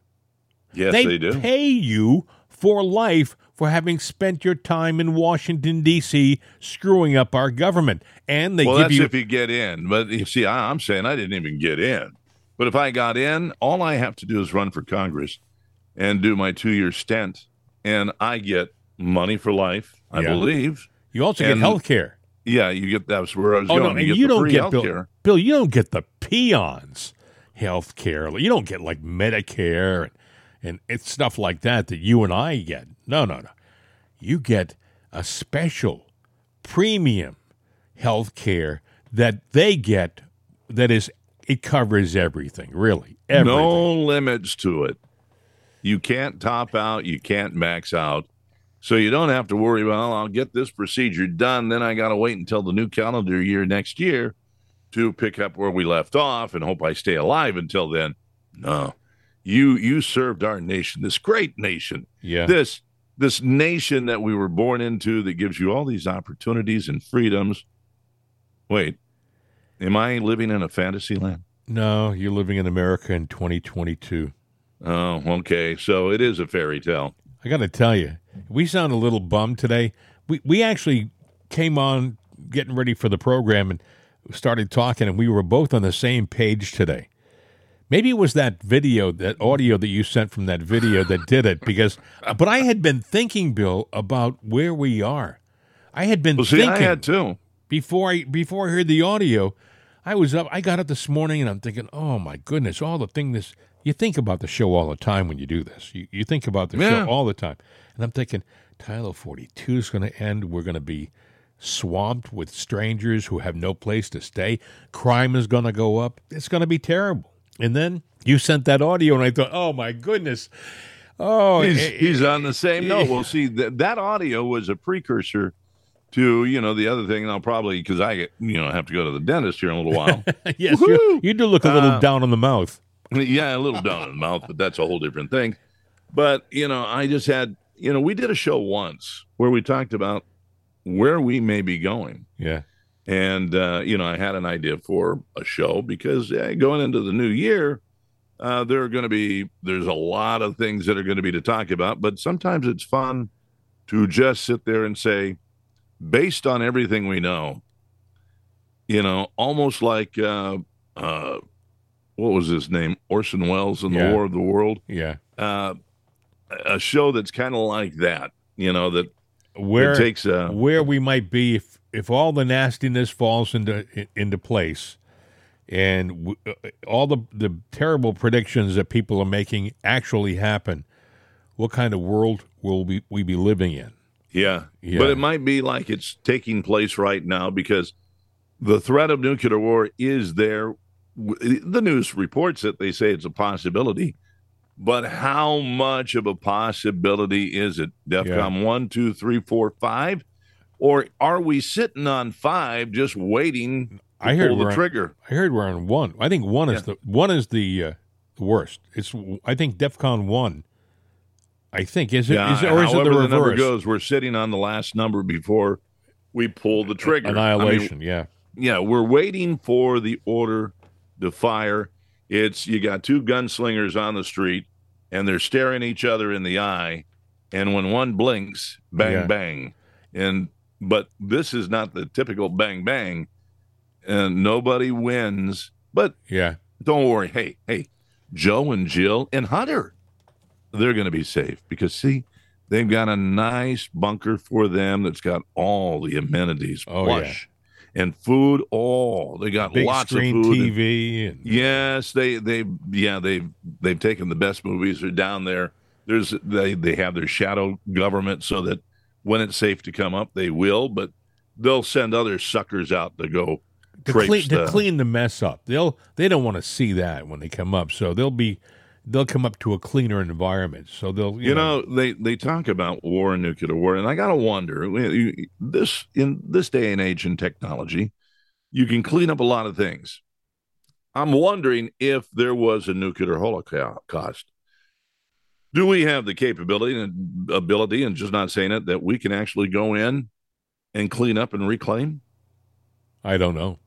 yes, they, they, do. pay you for life for having spent your time in Washington D.C. screwing up our government, and they well, give that's you if you get in. But you see, I, I'm saying I didn't even get in. But if I got in, all I have to do is run for Congress and do my two year stint, and I get money for life, I Yeah. believe. you also and- get health care. Yeah, you get that's where I was Oh going. no, and you you, don't free get Bill. Bill. You don't get the peons health care. You don't get like Medicare and and it's stuff like that that you and I get. No, no, no. You get a special premium health care that they get. That is, it covers everything. Really, everything. No limits to it. You can't top out. You can't max out. So you don't have to worry, well, I'll get this procedure done. Then I got to wait until the new calendar year next year to pick up where we left off and hope I stay alive until then. No. You you served our nation, this great nation. Yeah. This this nation that we were born into that gives you all these opportunities and freedoms. Wait. Am I living in a fantasy land? No, you're living in America in 2022. Oh, okay. So it is a fairy tale. I got to tell you, we sound a little bummed today. We we actually came on getting ready for the program and started talking, and we were both on the same page today Maybe it was that video, that audio that you sent from that video that did it. Because, uh, but I had been thinking, Bill, about where we are. I had been Well, see, thinking I had too. before I before I heard the audio. I was up. I got up this morning and I'm thinking, oh my goodness, all the thing this. You think about the show all the time when you do this. You you think about the Yeah. show all the time, and I'm thinking, Title 42 is going to end. We're going to be swamped with strangers who have no place to stay. Crime is going to go up. It's going to be terrible. And then you sent that audio, and I thought, oh my goodness. Oh, he's, eh, he's on the same note. Well, see, that that audio was a precursor to you know the other thing. And I'll probably because I get you know have to go to the dentist here in a little while. yes, you you do look a little Uh, down on the mouth. yeah, a little down in the mouth, but that's a whole different thing. But you know, I just had you know we did a show once where we talked about where we may be going. Yeah. And, uh, you know, I had an idea for a show because uh, going into the new year, uh, there are going to be, there's a lot of things that are going to be to talk about, but sometimes it's fun to just sit there and say, based on everything we know, you know, almost like, uh, uh, what was his name? Orson Welles in Yeah. the War of the World. Yeah. Uh, a show that's kind of like that, you know, that where it takes a, where we might be if if all the nastiness falls into into place and w- uh, all the the terrible predictions that people are making actually happen what kind of world will we, we be living in Yeah. Yeah. But it might be like it's taking place right now because the threat of nuclear war is there. The news reports it. They say it's a possibility. But how much of a possibility is it? DEFCON one, two, three, four, five? Or are we sitting on five just waiting to I heard pull we're on- I heard we're on one. I think one is Yeah. the one is the uh, worst. It's I think DefCon one. I think is it is Yeah, it, or is it the the number reverse? goes, we're sitting on the last number before we pull the trigger. I mean, Annihilation. yeah. yeah, we're waiting for the order to fire. It's you got two gunslingers on the street and they're staring each other in the eye. And when one blinks, bang, Yeah. bang. And but this is not the typical bang, bang. And nobody wins. But Yeah. don't worry. Hey, hey, Joe and Jill and Hunter, they're going to be safe because, see, they've got a nice bunker for them that's got all the amenities, Oh, plush and food. Oh, they got Big lots of food. and- TV and yes, they they yeah they've they've taken the best movies. They're down there. There's they they have their shadow government so that when it's safe to come up, they will. But they'll send other suckers out to go to clean, to the- clean the mess up. They'll they don't want to see that when they come up. So they'll be they'll come up to a cleaner environment. So they'll you, You know, they they talk about war and nuclear war, and I gotta wonder this in this day and age in technology, you can clean up a lot of things. I'm wondering if there was a nuclear holocaust. Do we have the capability and ability, and just not saying it, that we can actually go in and clean up and reclaim? I don't know.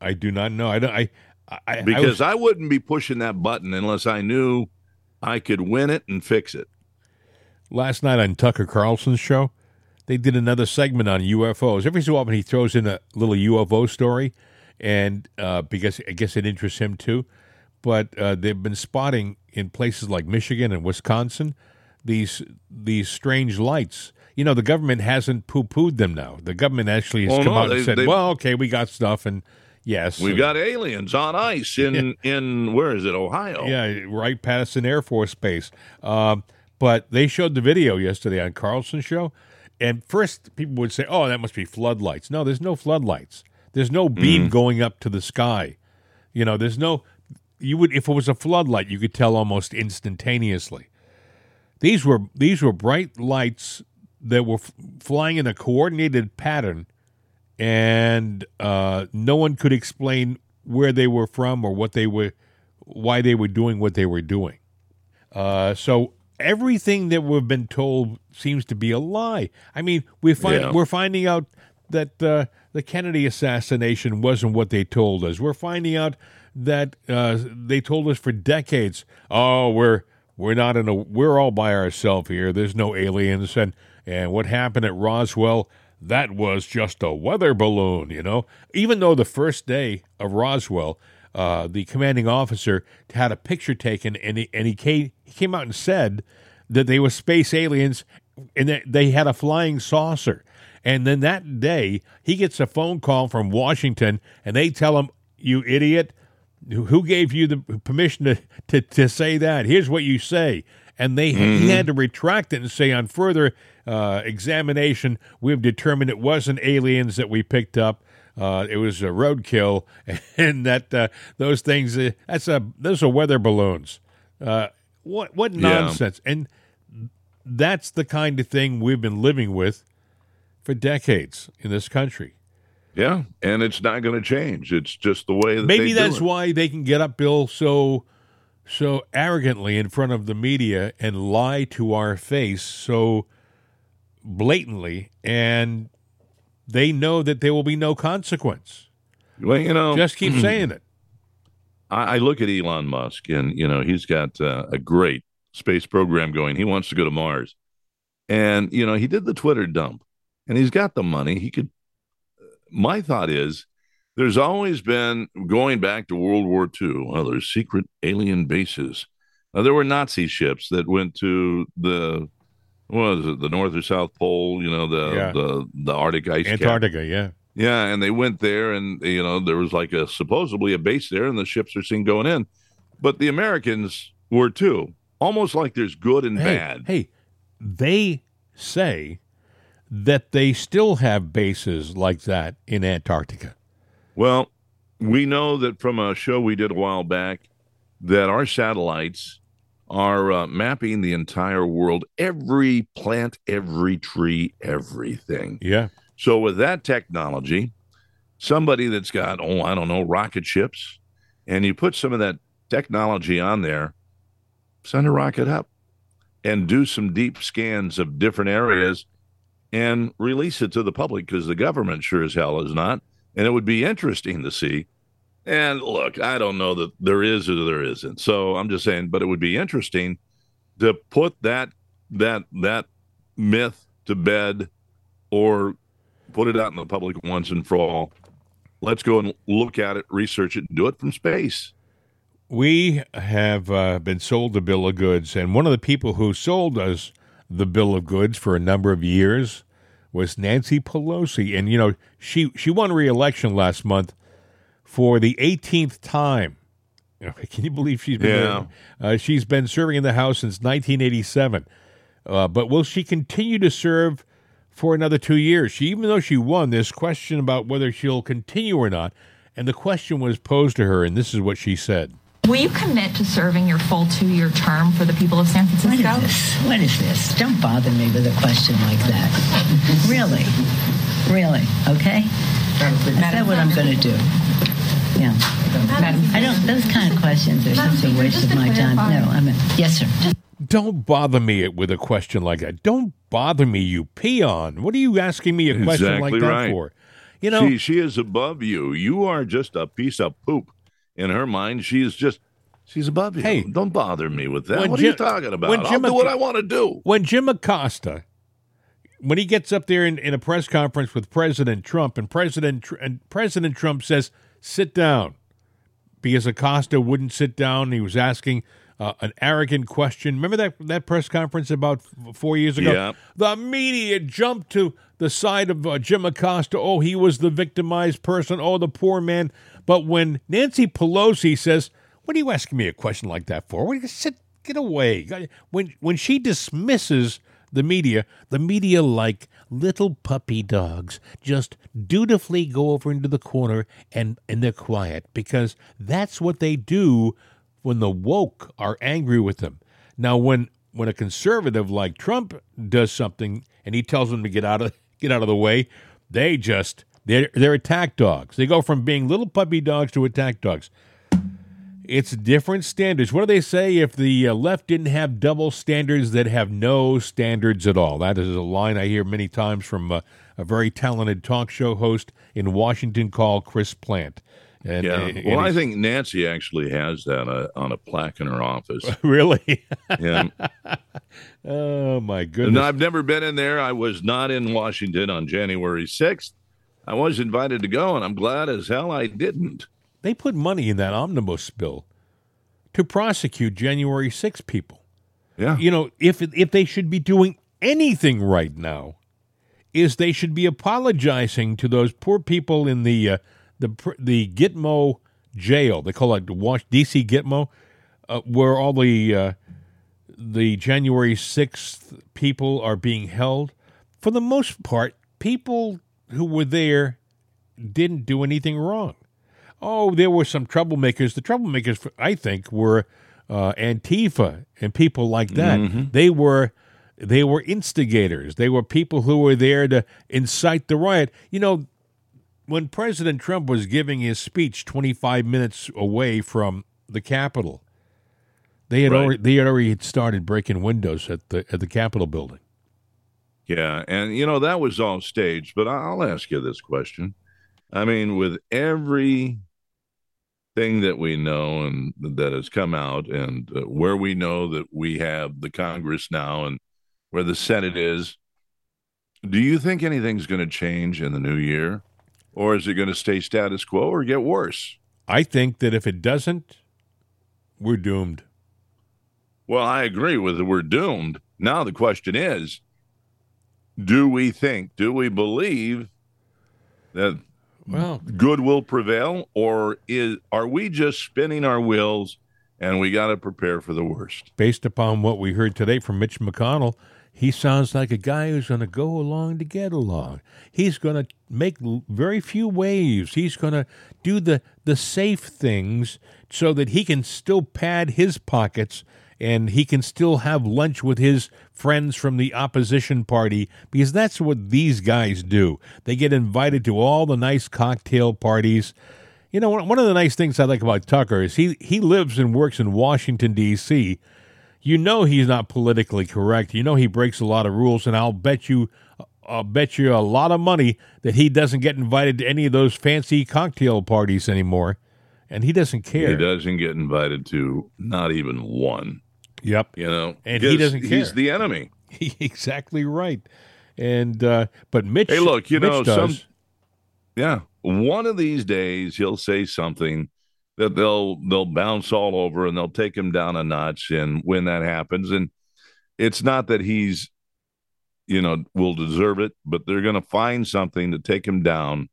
I do not know. I don't. I. I I Because was- I wouldn't be pushing that button unless I knew I could win it and fix it. last night on Tucker Carlson's show, they did another segment on UFOs. Every so often, he throws in a little UFO story, and uh, because I guess it interests him too. But uh, they've been spotting in places like Michigan and Wisconsin these these strange lights. You know, the government hasn't poo pooed them now. The government actually has Oh, come no, out they- and said, they- "Well, okay, we got stuff," and yes, We've and- got aliens on ice in in where is it, Ohio? Yeah, Wright-Patterson Air Force Base. Um, but they showed the video yesterday on Carlson's show, and first people would say, "Oh, that must be floodlights." No, there's no floodlights. There's no beam going up to the sky. You know, there's no. You would if it was a floodlight, you could tell almost instantaneously. These were these were bright lights that were f- flying in a coordinated pattern, and uh, no one could explain where they were from or what they were, why they were doing what they were doing. Uh, so everything that we've been told seems to be a lie. I mean, we find Yeah. we're finding out that uh, the Kennedy assassination wasn't what they told us. We're finding out that uh, they told us for decades, "Oh, we're we're not in a we're all by ourselves here. There's no aliens." And and what happened at Roswell? That was just a weather balloon, you know. Even though the first day of Roswell, uh, the commanding officer had a picture taken, and he, and he came he came out and said that they were space aliens, and that they had a flying saucer. And then that day, he gets a phone call from Washington, and they tell him, "You idiot! Who gave you the permission to to, to say that? Here's what you say." And they he had to retract it and say, on further uh, examination, we've determined it wasn't aliens that we picked up. Uh, it was a roadkill, and that uh, those things uh, that's a those are weather balloons. Uh, what what Yeah. nonsense! And that's the kind of thing we've been living with for decades in this country. Yeah, and it's not going to change. It's just the way that Maybe that's why they can get up, Bill, so so arrogantly in front of the media and lie to our face so blatantly, and they know that there will be no consequence. Well, you know, Just keep saying it. I, I look at Elon Musk, and you know he's got uh, a great space program going. He wants to go to Mars, and you know he did the Twitter dump, and he's got the money. He could. My thought is, there's always been going back to World War II. Well, there's secret alien bases. Uh, there were Nazi ships that went to the what was it, the North or South Pole? You know the Yeah. the the Arctic ice cap. Antarctica, yeah. Yeah, and they went there, and you know there was like a supposedly a base there, and the ships are seen going in, but the Americans were too, almost like there's good and Hey, bad. hey, they say that they still have bases like that in Antarctica. Well, we know that from a show we did a while back that our satellites are uh, mapping the entire world, every plant, every tree, everything. Yeah. So with that technology, somebody that's got oh I don't know rocket ships, and you put some of that technology on there, send a rocket up, and do some deep scans of different areas, and release it to the public because the government sure as hell is not, and it would be interesting to see. And look, I don't know that there is or there isn't. So I'm just saying, but it would be interesting to put that that that myth to bed or put it out in the public once and for all. Let's go and look at it, research it, do it from space. We have uh, been sold a bill of goods, and one of the people who sold us the bill of goods for a number of years was Nancy Pelosi, and you know she she won re-election last month for the 18th time. You know, Can you believe she's been Yeah. uh, she's been serving in the House since 1987? Uh, but will she continue to serve for another two years? She, even though she won, this question about whether she'll continue or not, and the question was posed to her, and this is what she said. Will you commit to serving your full two-year term for the people of San Francisco? is this? What is this? Don't bother me with a question like that. really? Really? Okay? Is that what I'm going to do? Yeah. I don't, those kind of questions are such a waste of my time. No, I mean, yes, sir. Don't bother me with a question like that. Don't bother me, you peon. What are you asking me a question like Exactly that right. for? You know, she she is above you. You are just a piece of poop. In her mind, she is just she's above you. Hey, don't bother me with that. What are you talking about? when I'll Jim do what I want to do. when Jim Acosta, when he gets up there in, in a press conference with President Trump, and President and President Trump says, "Sit down," because Acosta wouldn't sit down. He was asking uh, an arrogant question. Remember that that press conference about f- four years ago? Yeah. The media jumped to the side of uh, Jim Acosta. Oh, he was the victimized person. Oh, the poor man. But when Nancy Pelosi says, "What are you asking me a question like that for?" What, you sit, get away. When when she dismisses the media, the media like little puppy dogs just dutifully go over into the corner and and they're quiet because that's what they do when the woke are angry with them. Now, when when a conservative like Trump does something and he tells them to get out of get out of the way, they just they're they're attack dogs. They go from being little puppy dogs to attack dogs. It's different standards. What do they say? If the uh, left didn't have double standards, they'd have no standards at all. That is a line I hear many times from uh, a very talented talk show host in Washington called Chris Plante. And, Yeah. and Well, I think Nancy actually has that uh, on a plaque in her office. really. Yeah. oh my goodness. And. I've never been in there. I was not in Washington on January 6th. I was invited to go, and I'm glad as hell I didn't. they put money in that omnibus bill to prosecute January 6 people. Yeah. You know, if if they should be doing anything right now, is they should be apologizing to those poor people in the uh, the the Gitmo jail. They call it Wash DC Gitmo, uh, where all the uh, the January sixth people are being held. For the most part, people who were there didn't do anything wrong. Oh, there were some troublemakers. The troublemakers, I think, were uh, Antifa and people like that. Mhm. They were they were instigators. They were people who were there to incite the riot. You know, when President Trump was giving his speech 25 minutes away from the Capitol, they had Right. already they had already started breaking windows at the at the Capitol building. Yeah, and you know that was all staged. But I'll ask you this question: I mean, with every thing that we know and that has come out, and uh, where we know that we have the Congress now, and where the Senate is, do you think anything's going to change in the new year, or is it going to stay status quo or get worse? I think that if it doesn't, we're doomed. Well, I agree with it. We're doomed. Now the question is, do we think, do we believe that well good will prevail, or is are we just spinning our wheels and we got to prepare for the worst? Based upon what we heard today from Mitch McConnell, he sounds like a guy who's going to go along to get along. He's going to make very few waves. He's going to do the the safe things so that he can still pad his pockets and he can still have lunch with his friends from the opposition party because that's what these guys do. They get invited to all the nice cocktail parties. You know, one of the nice things I like about Tucker is he he lives and works in Washington D.C. You know he's not politically correct. You know he breaks a lot of rules, and I'll bet you, I'll bet you a lot of money that he doesn't get invited to any of those fancy cocktail parties anymore, and he doesn't care. He doesn't get invited to not even one. Yep. You know, And he doesn't care. He's the enemy. exactly right. And uh, but Mitch, Hey, look, you Mitch know, does. some yeah, one of these days he'll say something that they'll they'll bounce all over and they'll take him down a notch. And when that happens, and it's not that he's you know will deserve it, but they're going to find something to take him down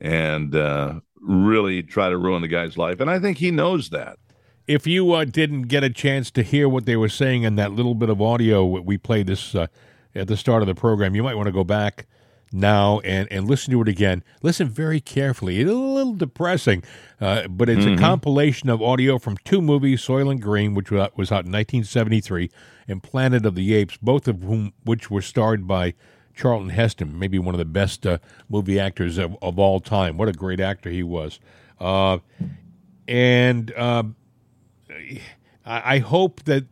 and uh, really try to ruin the guy's life. And I think he knows that. If you uh, didn't get a chance to hear what they were saying in that little bit of audio we played this uh, at the start of the program, you might want to go back now and, and listen to it again. Listen very carefully. It's a little depressing, uh, but it's Mhm. a compilation of audio from two movies, Soylent Green, which was out in 1973, and Planet of the Apes, both of whom which were starred by Charlton Heston, maybe one of the best uh, movie actors of, of all time. What a great actor he was. Uh, and uh, I, hope that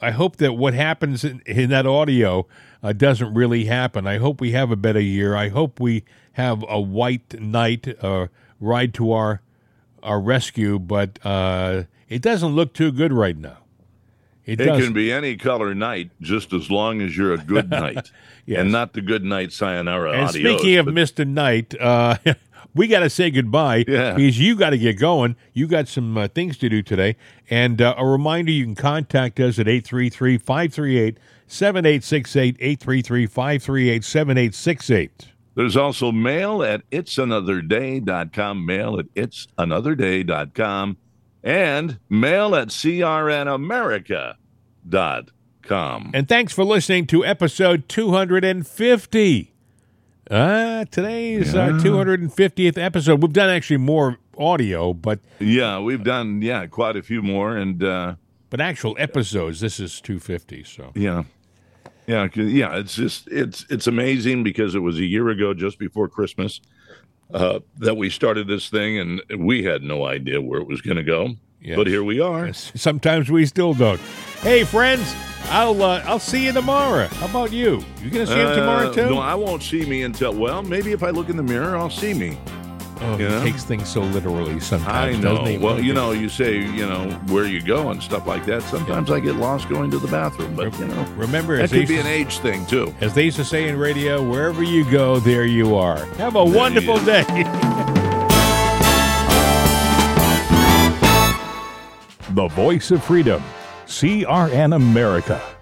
I hope that what happens in, in that audio uh, doesn't really happen. I hope we have a better year. I hope we have a white knight uh, ride to our our rescue, but uh, it doesn't look too good right now. It, It, can be any color night, just as long as you're a good knight, Yes. and not the good night sayonara. And adios, speaking of but- Mr. Knight, uh, we got to say goodbye Yeah. because you got to get going. You got some uh, things to do today. And uh, a reminder you can contact us at 833 538 7868, 833 538 7868. There's also mail at itsanotherday.com, mail at itsanotherday.com, and mail at crnamerica.com. And thanks for listening to episode 250. Uh, today is our 250th episode. We've done actually more audio, but Yeah, we've done, yeah, quite a few more. And, uh, but actual episodes, this is 250. So yeah. yeah, yeah, it's just it's it's amazing because it was a year ago, just before Christmas, uh, that we started this thing, and we had no idea where it was going to go. Yes. But here we are. sometimes we still don't. Hey, friends, I'll uh, I'll see you tomorrow. How about you? You gonna see him tomorrow Uh, too? No, I won't see me until well, maybe if I look in the mirror, I'll see me. oh, you know? he takes things so literally sometimes. I know. Well, you know, you say, you know, where you go and stuff like that. Sometimes I get lost going to the bathroom, but you know, Remember, that could be an age thing too. as they used to say in radio, wherever you go, there you are. Have a you wonderful day. the voice of freedom, CRN America.